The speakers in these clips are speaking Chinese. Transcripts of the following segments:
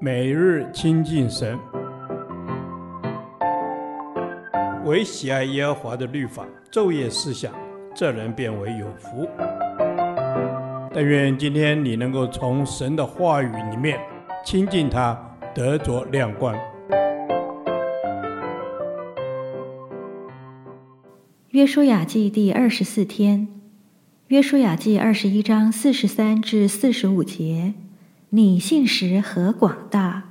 每日亲近神，唯喜爱耶和华的律法，昼夜思想，这人便为有福。但愿今天你能够从神的话语里面亲近他，得着亮光。约书亚记第二十四天，约书亚记二十一章四十三至四十五节。你信实何广大！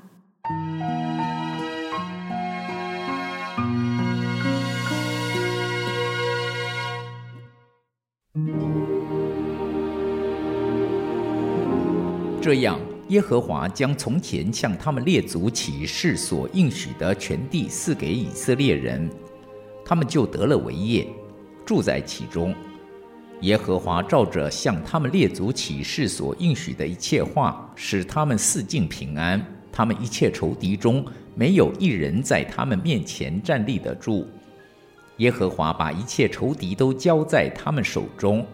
这样，耶和华将从前向他们列祖起誓所应许的全地赐给以色列人，他们就得了为业，住在其中。耶和华照着向他们列祖起誓所应许的一切话，使他们四境平安。他们一切仇敌中，没有一人在他们面前站立得住。耶和华把一切仇敌都交在他们手中。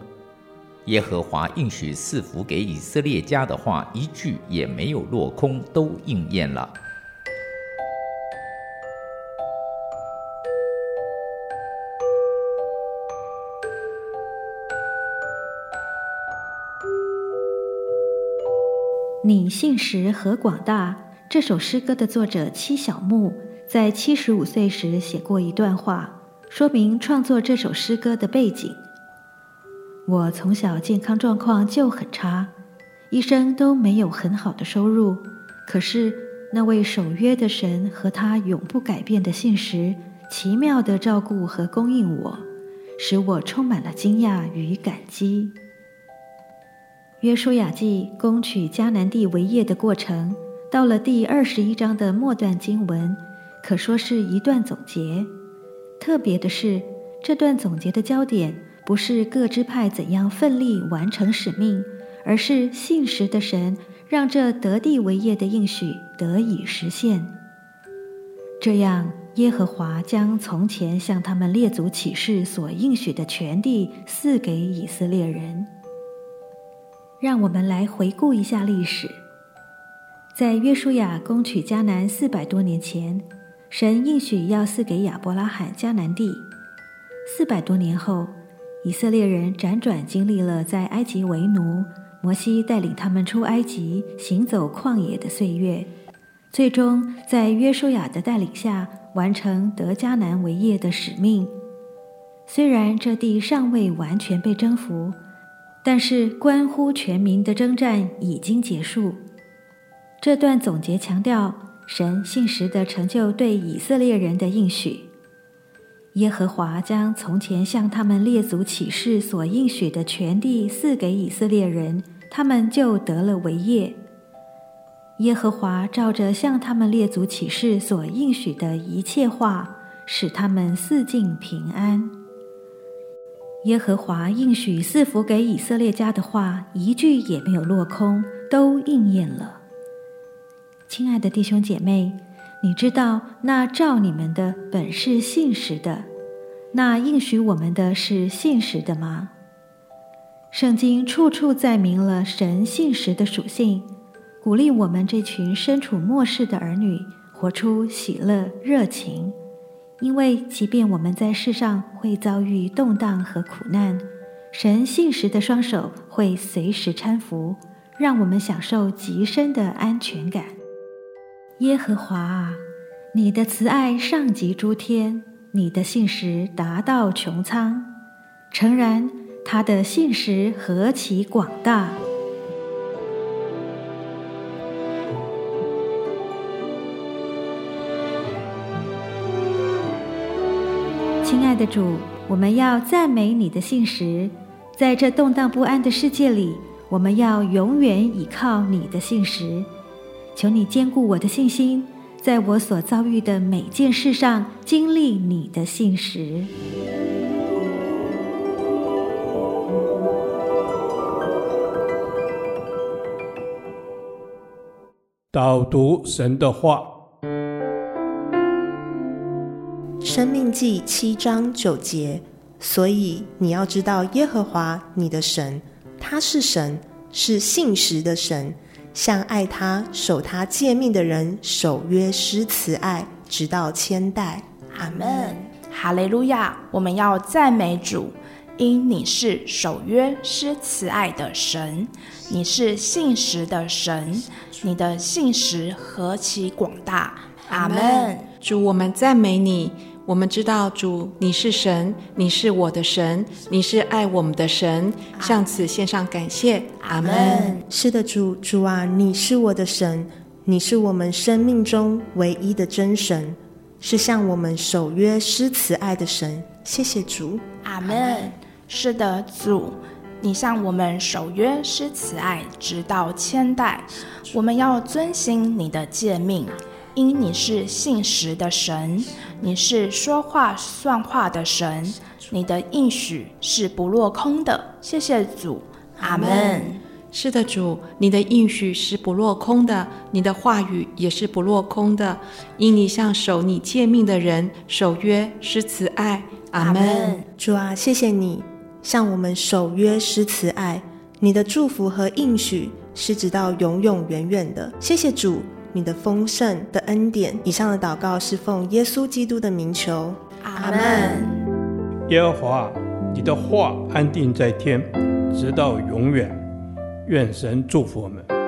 耶和华应许赐福给以色列家的话，一句也没有落空，都应验了。你信实何广大！这首诗歌的作者戚小木在七十五岁时写过一段话，说明创作这首诗歌的背景。我从小健康状况就很差，一生都没有很好的收入。可是那位守约的神和他永不改变的信实，奇妙地照顾和供应我，使我充满了惊讶与感激。约书亚记攻取迦南地为业的过程，到了第二十一章的末段经文，可说是一段总结。特别的是，这段总结的焦点不是各支派怎样奋力完成使命，而是信实的神让这得地为业的应许得以实现。这样，耶和华将从前向他们列祖起誓所应许的全地赐给以色列人。让我们来回顾一下历史。在约书亚攻取迦南四百多年前，神应许要赐给亚伯拉罕迦南地。四百多年后，以色列人辗转经历了在埃及为奴，摩西带领他们出埃及，行走旷野的岁月，最终在约书亚的带领下，完成得迦南为业的使命。虽然这地尚未完全被征服。但是，关乎全民的征战已经结束。这段总结强调神信实的成就对以色列人的应许。耶和华将从前向他们列祖起誓所应许的全地赐给以色列人，他们就得了为业。耶和华照着向他们列祖起誓所应许的一切话，使他们四境平安。耶和华应许赐福给以色列家的话，一句也没有落空，都应验了。亲爱的弟兄姐妹，你知道那照你们的本是信实的，那应许我们的是信实的吗？圣经处处载明了神信实的属性，鼓励我们这群身处末世的儿女，活出喜乐热情。因为，即便我们在世上会遭遇动荡和苦难，神信实的双手会随时搀扶，让我们享受极深的安全感。耶和华啊，你的慈爱上及诸天，你的信实达到穹苍，诚然，他的信实何其广大！亲爱的主，我们要赞美你的信实，在这动荡不安的世界里，我们要永远倚靠你的信实。求你坚固我的信心，在我所遭遇的每件事上经历你的信实。导读神的话。生命记七章九节，所以你要知道耶和华你的神，他是神，是信实的神，向爱他、守他诫命的人守约施慈爱，直到千代。阿门。哈利路亚！我们要赞美主，因你是守约施慈爱的神，你是信实的神，你的信实何其广大！阿门。主，我们赞美你。我们知道主，你是神，你是我的神，你是爱我们的神，向此献上感谢。阿门。是的，主，主啊，你是我的神，你是我们生命中唯一的真神，是向我们守约施慈爱的神。谢谢主。阿门。是的，主，你向我们守约施慈爱，直到千代。我们要遵行你的诫命。因你是信实的神，你是说话算话的神，你的应许是不落空的。谢谢主，阿门。是的，主，你的应许是不落空的，你的话语也是不落空的。因你向守你诫命的人守约施慈爱，阿门。主啊，谢谢你向我们守约施慈爱，你的祝福和应许是直到永永远远的。谢谢主。你的丰盛的恩典。以上的祷告是奉耶稣基督的名求，阿门。耶和华，你的话安定在天，直到永远。愿神祝福我们。